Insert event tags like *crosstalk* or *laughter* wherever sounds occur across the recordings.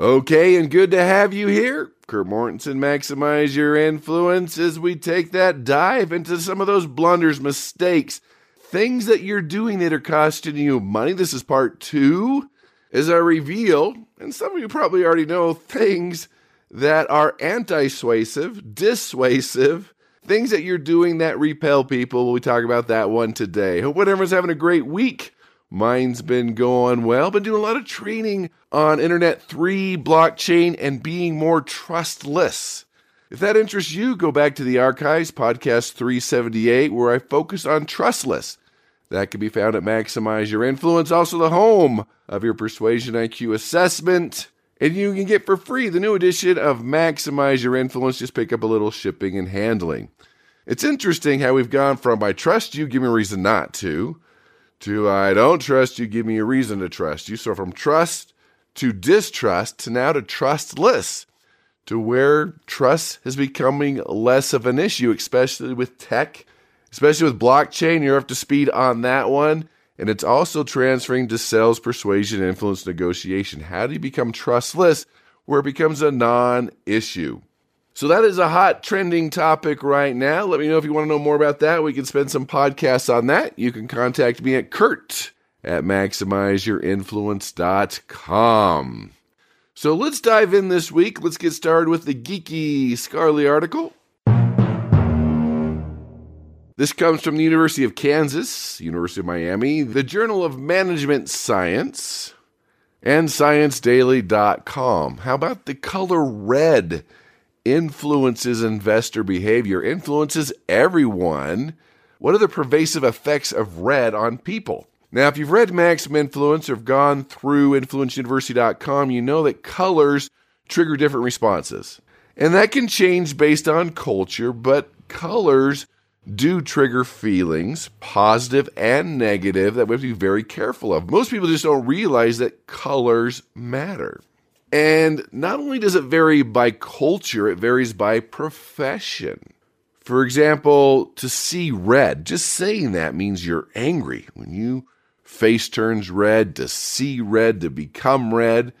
Okay, and good to have you here. Kurt Mortensen, maximize your influence as we take that dive into some of those blunders, mistakes, things that you're doing that are costing you money. This is part two as I reveal, and some of you probably already know, things that are anti suasive, dissuasive, things that you're doing that repel people. We talk about that one today. Hope everyone's having a great week. Mine's been going well. Been doing a lot of training on Internet 3, blockchain, and being more trustless. If that interests you, go back to the archives, podcast 378, where I focus on trustless. That can be found at Maximize Your Influence, also the home of your Persuasion IQ assessment. And you can get for free the new edition of Maximize Your Influence. Just pick up a little shipping and handling. It's interesting how we've gone from I trust you, give me a reason not to, to I don't trust you, give me a reason to trust you. So from trust to distrust to now to trustless, to where trust is becoming less of an issue, especially with tech, especially with blockchain. You're up to speed on that one. And it's also transferring to sales, persuasion, influence, negotiation. How do you become trustless where it becomes a non issue? So that is a hot trending topic right now. Let me know if you want to know more about that. We can spend some podcasts on that. You can contact me at Kurt at maximizeyourinfluence.com. So let's dive in this week. Let's get started with the geeky Scarly article. This comes from the University of Kansas, University of Miami, the Journal of Management Science, and ScienceDaily.com. How about the color red? Influences investor behavior, influences everyone. What are the pervasive effects of red on people? Now, if you've read Maximum Influence or have gone through influenceuniversity.com, you know that colors trigger different responses. And that can change based on culture, but colors do trigger feelings, positive and negative, that we have to be very careful of. Most people just don't realize that colors matter. And not only does it vary by culture, it varies by profession. For example, to see red, just saying that means you're angry. When you face turns red, to see red, to become red,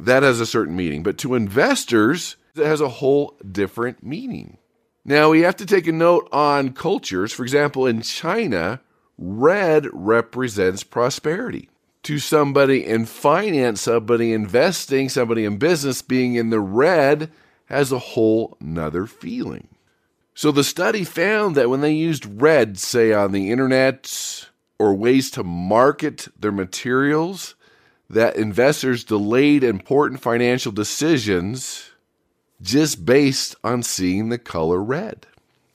that has a certain meaning. But to investors, it has a whole different meaning. Now, we have to take a note on cultures. For example, in China, red represents prosperity to somebody in finance, somebody investing, somebody in business being in the red has a whole nother feeling. So the study found that when they used red, say on the internet or ways to market their materials, that investors delayed important financial decisions just based on seeing the color red.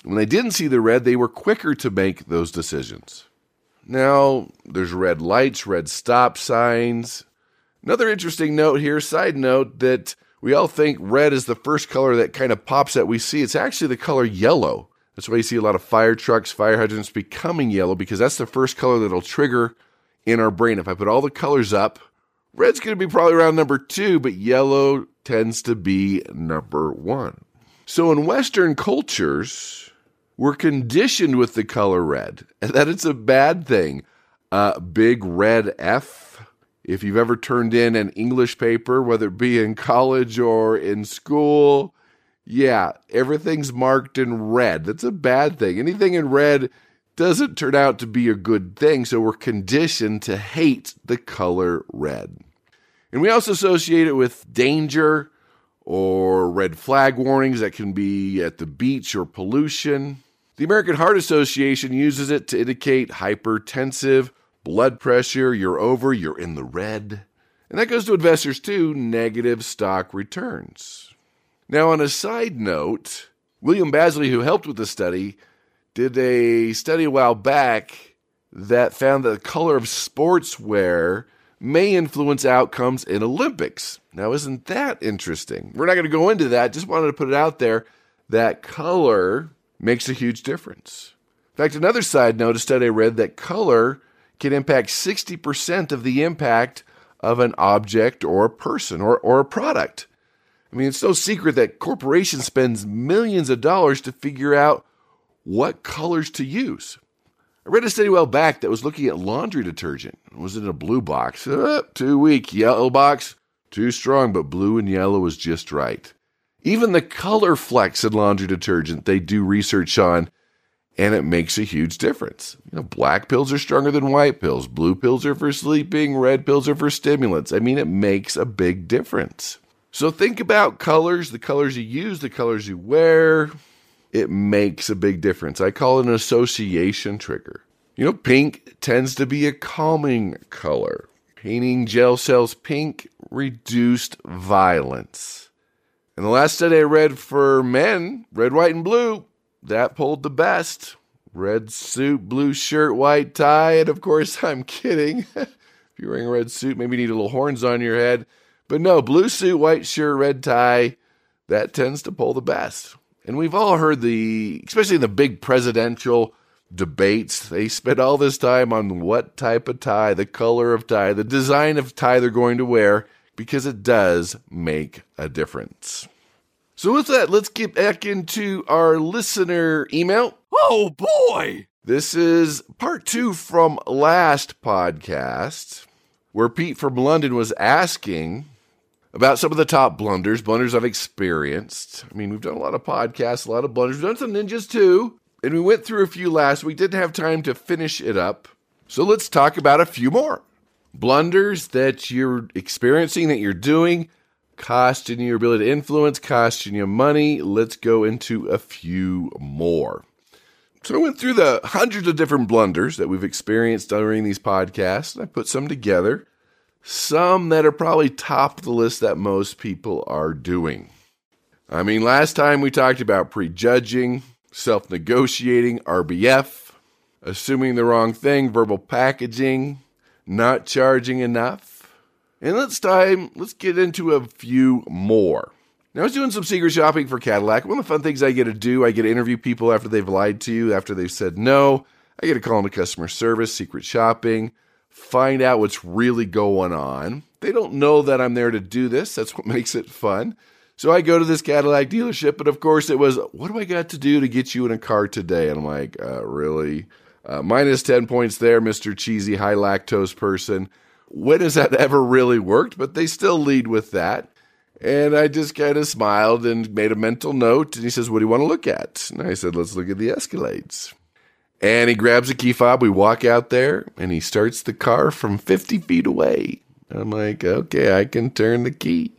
When they didn't see the red, they were quicker to make those decisions. Now, there's red lights, red stop signs. Another interesting note here, side note, that we all think red is the first color that kind of pops that we see. It's actually the color yellow. That's why you see a lot of fire trucks, fire hydrants becoming yellow because that's the first color that'll trigger in our brain. If I put all the colors up, red's going to be probably around number two, but yellow tends to be number one. So in Western cultures, we're conditioned with the color red, and *laughs* that it's a bad thing. Uh, big red F. If you've ever turned in an English paper, whether it be in college or in school, yeah, everything's marked in red. That's a bad thing. Anything in red doesn't turn out to be a good thing, so we're conditioned to hate the color red. And we also associate it with danger or red flag warnings that can be at the beach or pollution. The American Heart Association uses it to indicate hypertensive, blood pressure, you're over, you're in the red. And that goes to investors too, negative stock returns. Now, on a side note, William Bazley, who helped with the study, did a study a while back that found that the color of sportswear may influence outcomes in Olympics. Now, isn't that interesting? We're not going to go into that, just wanted to put it out there that color makes a huge difference. In fact, another side note, a study I read that color can impact 60% of the impact of an object or a person or, or a product. I mean, it's no secret that corporations spend millions of dollars to figure out what colors to use. I read a study while back that was looking at laundry detergent. Was it in a blue box? Uh, too weak. Yellow box? Too strong, but blue and yellow was just right. Even the color flex in laundry detergent they do research on and it makes a huge difference. You know, black pills are stronger than white pills. Blue pills are for sleeping, red pills are for stimulants. I mean, it makes a big difference. So think about colors, the colors you use, the colors you wear. It makes a big difference. I call it an association trigger. You know, pink tends to be a calming color. Painting gel cells pink reduced violence. And the last study I read for men, red, white, and blue, that pulled the best. Red suit, blue shirt, white tie, and of course, *laughs* I'm kidding. *laughs* if you're wearing a red suit, maybe you need a little horns on your head. But no, blue suit, white shirt, red tie, that tends to pull the best. And we've all heard the, especially in the big presidential debates, they spend all this time on what type of tie, the color of tie, the design of tie they're going to wear, because it does make a difference. So, with that, let's get back into our listener email. Oh boy! This is part two from last podcast, where Pete from London was asking about some of the top blunders, blunders I've experienced. I mean, we've done a lot of podcasts, a lot of blunders. We've done some ninjas too, and we went through a few last week. Didn't have time to finish it up. So let's talk about a few more blunders that you're experiencing, that you're doing, costing you your ability to influence, costing you money. Let's go into a few more. So I went through the hundreds of different blunders that we've experienced during these podcasts, and I put some together. Some that are probably top of the list that most people are doing. I mean, last time we talked about prejudging, self negotiating, RBF, assuming the wrong thing, verbal packaging, not charging enough. And let's time let's get into a few more. Now I was doing some secret shopping for Cadillac. One of the fun things I get to do, I get to interview people after they've lied to you, after they've said no. I get to call into customer service, secret shopping, find out what's really going on. They don't know that I'm there to do this. That's what *laughs* makes it fun. So I go to this Cadillac dealership, but of course it was, what do I got to do to get you in a car today? And I'm like, uh, really? Uh, minus 10 points there, Mr. Cheesy High Lactose person. When has that ever really worked? But they still lead with that. And I just kind of smiled and made a mental note. And he says, What do you want to look at? And I said, Let's look at the Escalades. And he grabs a key fob. We walk out there and he starts the car from 50 feet away. I'm like, Okay, I can turn the key.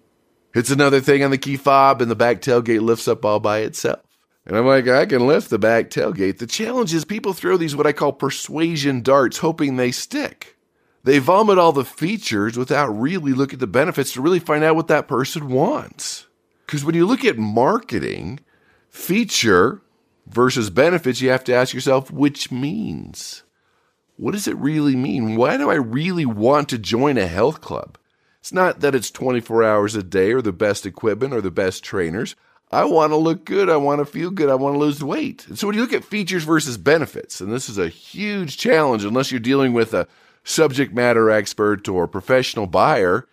Hits another thing on the key fob and the back tailgate lifts up all by itself. And I'm like, I can lift the back tailgate. The challenge is people throw these what I call persuasion darts, hoping they stick. They vomit all the features without really looking at the benefits to really find out what that person wants. Because when you look at marketing, feature versus benefits, you have to ask yourself which means. What does it really mean? Why do I really want to join a health club? It's not that it's 24 hours a day or the best equipment or the best trainers. I want to look good. I want to feel good. I want to lose weight. And so when you look at features versus benefits, and this is a huge challenge unless you're dealing with a subject matter expert or professional buyer,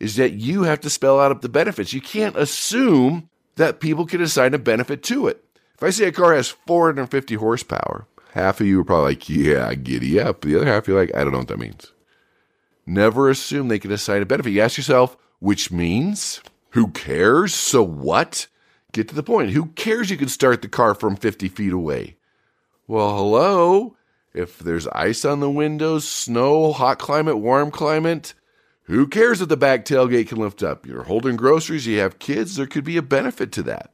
is that you have to spell out the benefits. You can't assume that people can assign a benefit to it. If I say a car has 450 horsepower, half of you are probably like, yeah, giddy up. The other half, you're like, I don't know what that means. Never assume they can assign a benefit. You ask yourself, which means? Who cares? So what? Get to the point. Who cares you can start the car from 50 feet away? Well, hello. If there's ice on the windows, snow, hot climate, warm climate, who cares if the back tailgate can lift up? You're holding groceries, you have kids, there could be a benefit to that.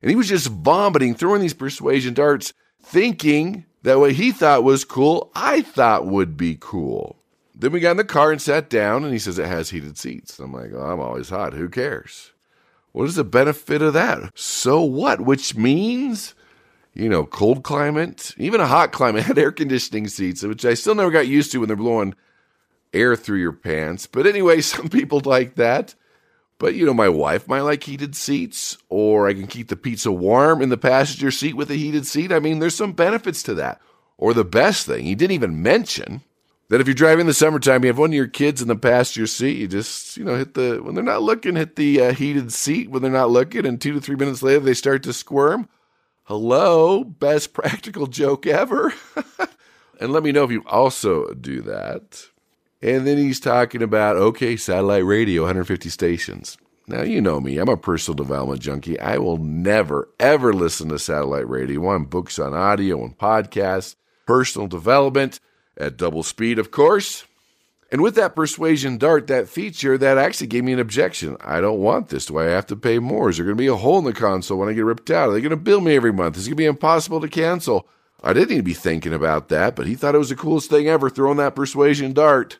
And he was just vomiting, throwing these persuasion darts, thinking that what he thought was cool, I thought would be cool. Then we got in the car and sat down, and he says it has heated seats. I'm like, oh, I'm always hot. Who cares? What is the benefit of that? So what? Which means you know, cold climate, even a hot climate *laughs* had air conditioning seats, which I still never got used to when they're blowing air through your pants. But anyway, *laughs* some people like that. But you know, my wife might like heated seats, or I can keep the pizza warm in the passenger seat with a heated seat. I mean, there's some benefits to that. Or the best thing, he didn't even mention that if you're driving in the summertime, you have one of your kids in the passenger seat, you just, you know, hit the, when they're not looking, hit the uh, heated seat when they're not looking, and two to three minutes later, they start to squirm. Hello, best *laughs* practical joke ever. *laughs* and let me know if you also do that. And then he's talking about, okay, satellite radio, 150 stations. Now, you know me, I'm a personal development junkie. I will never, ever listen to satellite radio. I want books on audio and podcasts, personal development at double speed, of course. And with that persuasion dart, that feature, that actually gave me an objection. I don't want this. Do I have to pay more? Is there going to be a hole in the console when I get ripped out? Are they going to bill me every month? Is it going to be impossible to cancel? I didn't need to be thinking about that, but he thought it was the coolest thing ever throwing that persuasion dart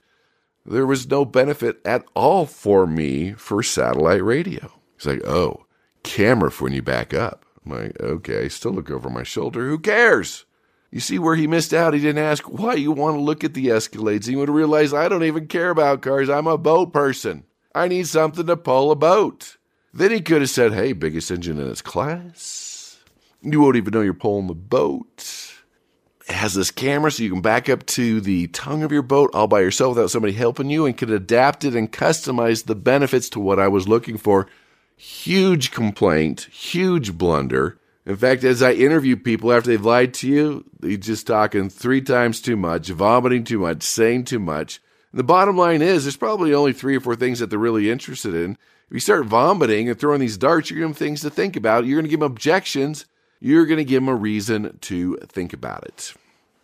there was no benefit at all for me for satellite radio. He's like, oh, camera for when you back up. I'm like, okay, I still look over my shoulder. Who cares? You see where he missed out? He didn't ask why you want to look at the Escalades. He would realize I don't even care about cars. I'm a boat person. I need something to pull a boat. Then he could have said, hey, biggest engine in its class. You won't even know you're pulling the boat. It has this camera so you can back up to the tongue of your boat all by yourself without somebody helping you and can adapt it and customize the benefits to what I was looking for. Huge complaint, huge blunder. In fact, as I interview people after they've lied to you, they're just talking three times too much, vomiting too much, saying too much. And the bottom line is there's probably only three or four things that they're really interested in. If you start vomiting and throwing these darts, you're going to have things to think about. You're going to give them objections you're going to give them a reason to think about it.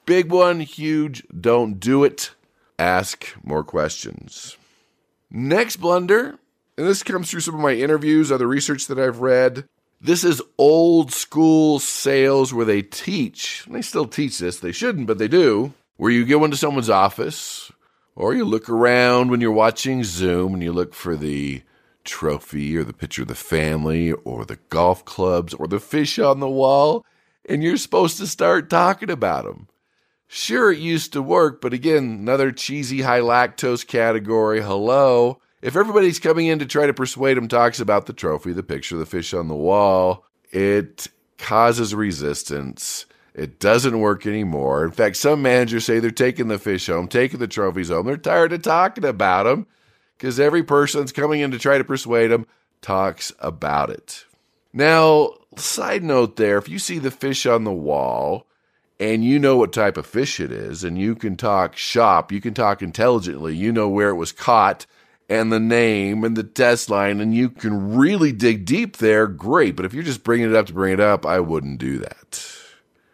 Big one, huge, don't do it. Ask more questions. Next blunder, and this comes through some of my interviews, other research that I've read. This is old school sales where they teach, they still teach this, they shouldn't, but they do, where you go into someone's office or you look around when you're watching Zoom and you look for the trophy or the picture of the family or the golf clubs or the fish on the wall, and you're supposed to start talking about them. Sure, it used to work, but again, another cheesy high lactose category. Hello. If everybody's coming in to try to persuade them talks about the trophy, the picture, the fish on the wall, it causes resistance. It doesn't work anymore. In fact, some managers say they're taking the fish home, taking the trophies home. They're tired of talking about them because every person's coming in to try to persuade them talks about it. Now, side note there, if you see the fish on the wall and you know what type of fish it is, and you can talk shop, you can talk intelligently, you know where it was caught and the name and the test line, and you can really dig deep there, great. But if you're just bringing it up to bring it up, I wouldn't do that.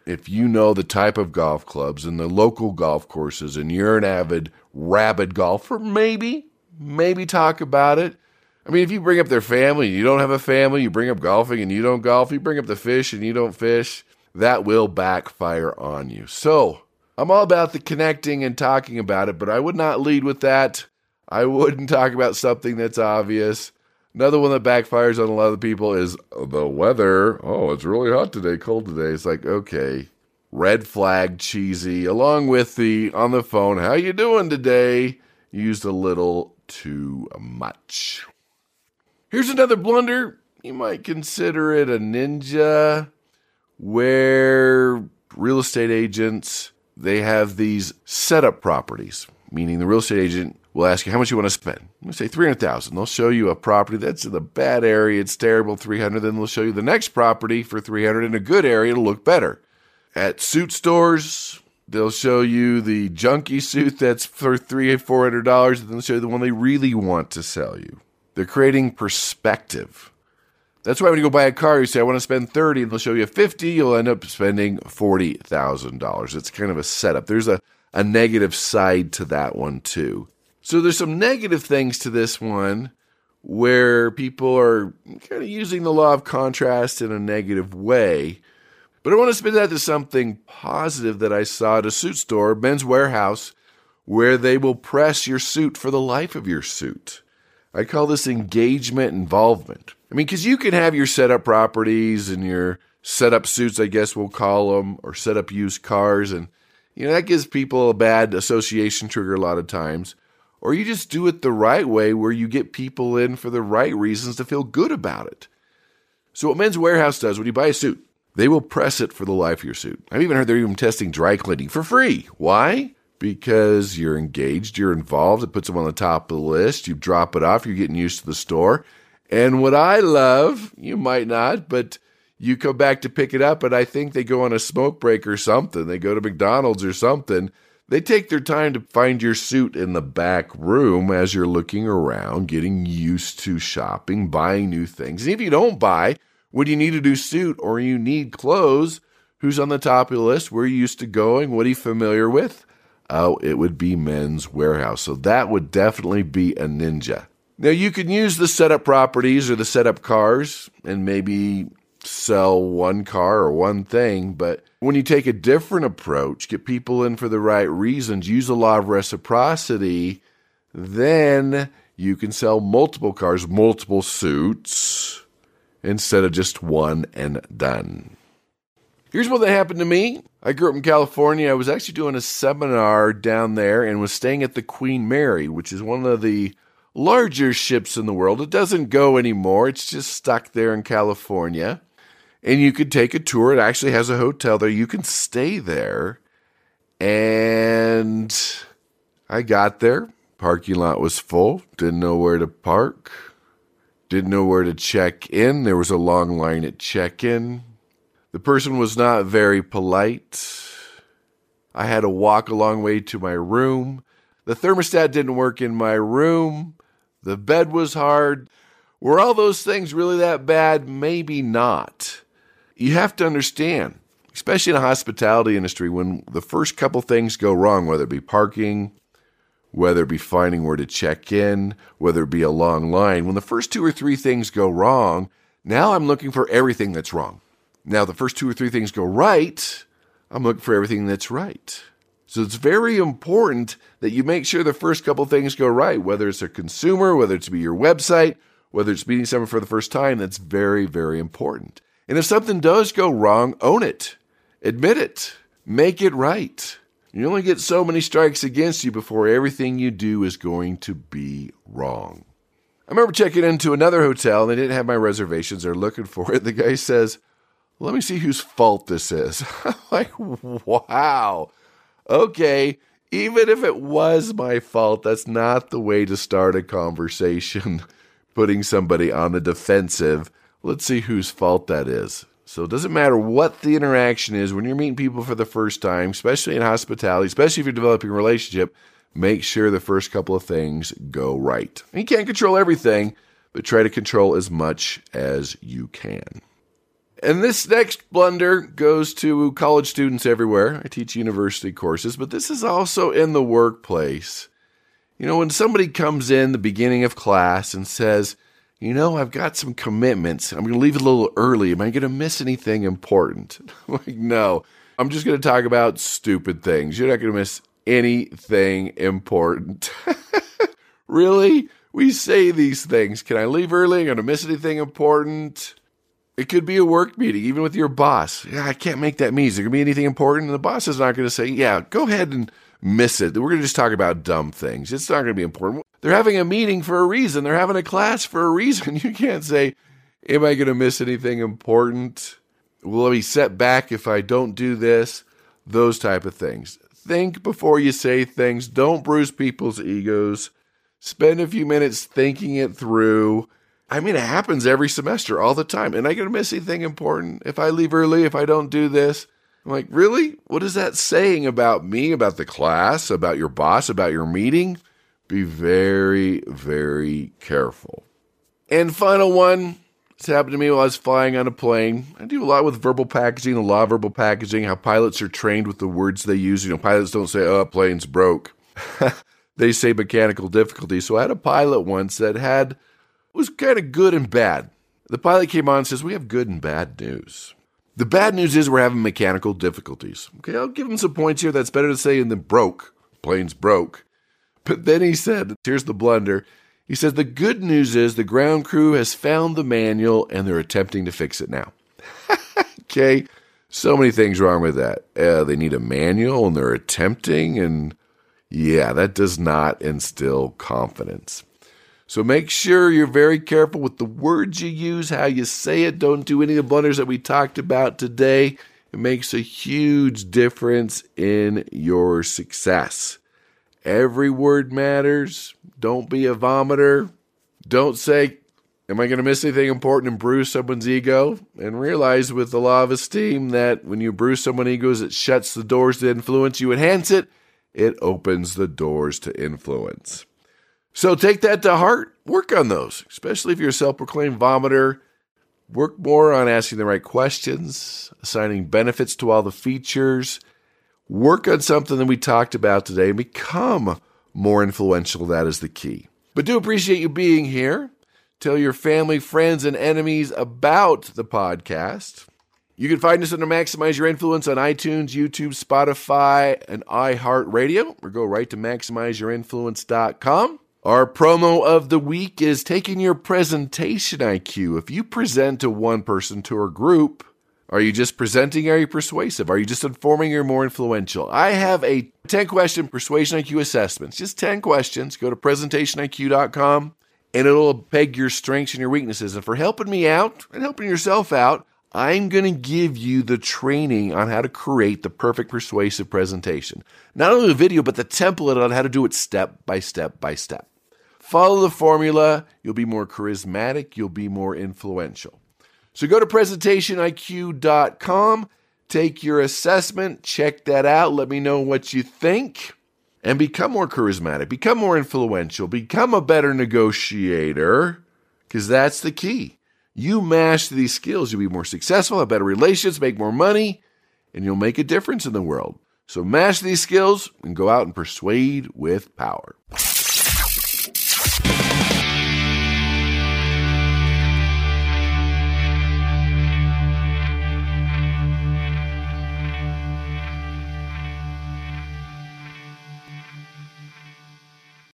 If you know the type of golf clubs and the local golf courses, and you're an avid, rabid golfer, maybe maybe talk about it. I mean, if you bring up their family and you don't have a family, you bring up golfing and you don't golf, you bring up the fish and you don't fish, that will backfire on you. So I'm all about the connecting and talking about it, but I would not lead with that. I wouldn't talk about something that's obvious. Another one that backfires on a lot of people is the weather. Oh, it's really hot today, cold today. It's like, okay, red flag cheesy, along with the on the phone, how you doing today? Used a little too much. Here's another blunder. You might consider it a ninja where real estate agents they have these setup properties, meaning the real estate agent will ask you how much you want to spend. Let's say 300,000. They'll show you a property that's in a bad area, it's terrible, 300, then they'll show you the next property for 300 in a good area to look better. At suit stores, They'll show you the junky suit that's for three or four hundred dollars, and then they'll show you the one they really want to sell you. They're creating perspective. That's why when you go buy a car, you say, I want to spend 30, and they'll show you 50, you'll end up spending $40,000. It's kind of a setup. There's a, a negative side to that one, too. So there's some negative things to this one where people are kind of using the law of contrast in a negative way. But I want to spin that to something positive that I saw at a suit store, Men's Wearhouse, where they will press your suit for the life of your suit. I call this engagement involvement. I mean, because you can have your setup properties and your setup suits, I guess we'll call them, or setup used cars. And, you know, that gives people a bad association trigger a lot of times. Or you just do it the right way where you get people in for the right reasons to feel good about it. So, what Men's Wearhouse does when you buy a suit, they will press it for the life of your suit. I've even heard they're even testing dry cleaning for free. Why? Because you're engaged, you're involved, it puts them on the top of the list, you drop it off, you're getting used to the store. And what I love, you might not, but you come back to pick it up, and I think they go on a smoke break or something. They go to McDonald's or something. They take their time to find your suit in the back room as you're looking around, getting used to shopping, buying new things. And if you don't buy, when you need a new suit or you need clothes, who's on the top of the list? Where are you used to going? What are you familiar with? Oh, it would be Men's Wearhouse. So that would definitely be a ninja. Now, you can use the setup properties or the setup cars and maybe sell one car or one thing, but when you take a different approach, get people in for the right reasons, use a law of reciprocity, then you can sell multiple cars, multiple suits, instead of just one and done. Here's what that happened to me. I grew up in California. I was actually doing a seminar down there and was staying at the Queen Mary, which is one of the larger ships in the world. It doesn't go anymore, it's just stuck there in California and you could take a tour. It actually has a hotel there. You can stay there. And I got there. Parking lot was full. Didn't know where to park. Didn't know where to check in. There was a long line at check in. The person was not very polite. I had to walk a long way to my room. The thermostat didn't work in my room. The bed was hard. Were all those things really that bad? Maybe not you have to understand, especially in the hospitality industry, when the first couple things go wrong, whether it be parking, whether it be finding where to check in, whether it be a long line, when the first two or three things go wrong, now I'm looking for everything that's wrong. Now, the first two or three things go right, I'm looking for everything that's right. So it's very important that you make sure the first couple things go right, whether it's a consumer, whether it's be your website, whether it's meeting someone for the first time, that's very, very important. And if something does go wrong, own it, admit it, make it right. You only get so many strikes against you before everything you do is going to be wrong. I remember checking into another hotel and they didn't have my reservations. They're looking for it. The guy says, Let me see whose fault this is. *laughs* I'm like, wow. Okay. Even if it was my fault, that's not the way to start a conversation, *laughs* putting somebody on the defensive let's see whose fault that is. So it doesn't matter what the interaction is when you're meeting people for the first time, especially in hospitality, especially if you're developing a relationship, make sure the first couple of things go right. And you can't control everything, but try to control as much as you can. And this next blunder goes to college students everywhere. I teach university courses, but this is also in the workplace. You know, when somebody comes in the beginning of class and says, you know, I've got some commitments. I'm going to leave a little early. Am I going to miss anything important? *laughs* like, no, I'm just going to talk about stupid things. You're not going to miss anything important. *laughs* really? We say these things. Can I leave early? Am going to miss anything important? It could be a work meeting, even with your boss. Yeah, I can't make that meeting. Is there going to be anything important? And the boss is not going to say, yeah, go ahead and miss it. We're going to just talk about dumb things. It's not going to be important. They're having a meeting for a reason. They're having a class for a reason. *laughs* You can't say, Am I going to miss anything important? Will I be set back if I don't do this? Those type of things. Think before you say things. Don't bruise people's egos. Spend a few minutes thinking it through. I mean, it happens every semester all the time. Am I going to miss anything important if I leave early, if I don't do this? I'm like, really? What is that saying about me, about the class, about your boss, about your meeting? Be very, very careful. And final one, it's happened to me while I was flying on a plane. I do a lot with verbal packaging, the law of verbal packaging, how pilots are trained with the words they use. You know, pilots don't say, oh, plane's broke. *laughs* they say mechanical difficulty. So I had a pilot once that had, was kind of good and bad. The pilot came on and says, we have good and bad news. The bad news is we're having mechanical difficulties. Okay, I'll give him some points here. That's better to say than broke. Plane's broke. But then he said, here's the blunder. He says, the good news is the ground crew has found the manual and they're attempting to fix it now. *laughs* okay. So many things wrong with that. Uh, they need a manual and they're attempting. And Yeah, that does not instill confidence. So make sure you're very careful with the words you use, how you say it. Don't do any of the blunders that we talked about today. It makes a huge difference in your success. Every word matters. Don't be a vomiter. Don't say, Am I going to miss anything important and bruise someone's ego? And realize with the law of esteem that when you bruise someone's egos, it shuts the doors to influence. You enhance it, it opens the doors to influence. So take that to heart. Work on those, especially if you're a self proclaimed vomiter. Work more on asking the right questions, assigning benefits to all the features. Work on something that we talked about today and become more influential. That is the key. But do appreciate you being here. Tell your family, friends, and enemies about the podcast. You can find us under Maximize Your Influence on iTunes, YouTube, Spotify, and iHeartRadio, or go right to MaximizeYourInfluence.com. Our promo of the week is taking your presentation IQ. If you present to one person, to a group, are you just presenting? Are you persuasive? Are you just informing? Or more influential? I have a 10 question persuasion IQ assessment. It's just 10 questions. Go to presentationiq.com and it'll peg your strengths and your weaknesses. And for helping me out and helping yourself out, I'm going to give you the training on how to create the perfect persuasive presentation. Not only the video, but the template on how to do it step by step by step. Follow the formula, you'll be more charismatic, you'll be more influential. So go to presentationiq.com, take your assessment, check that out, let me know what you think and become more charismatic, become more influential, become a better negotiator, because that's the key. You master these skills, you'll be more successful, have better relationships, make more money, and you'll make a difference in the world. So master these skills and go out and persuade with power.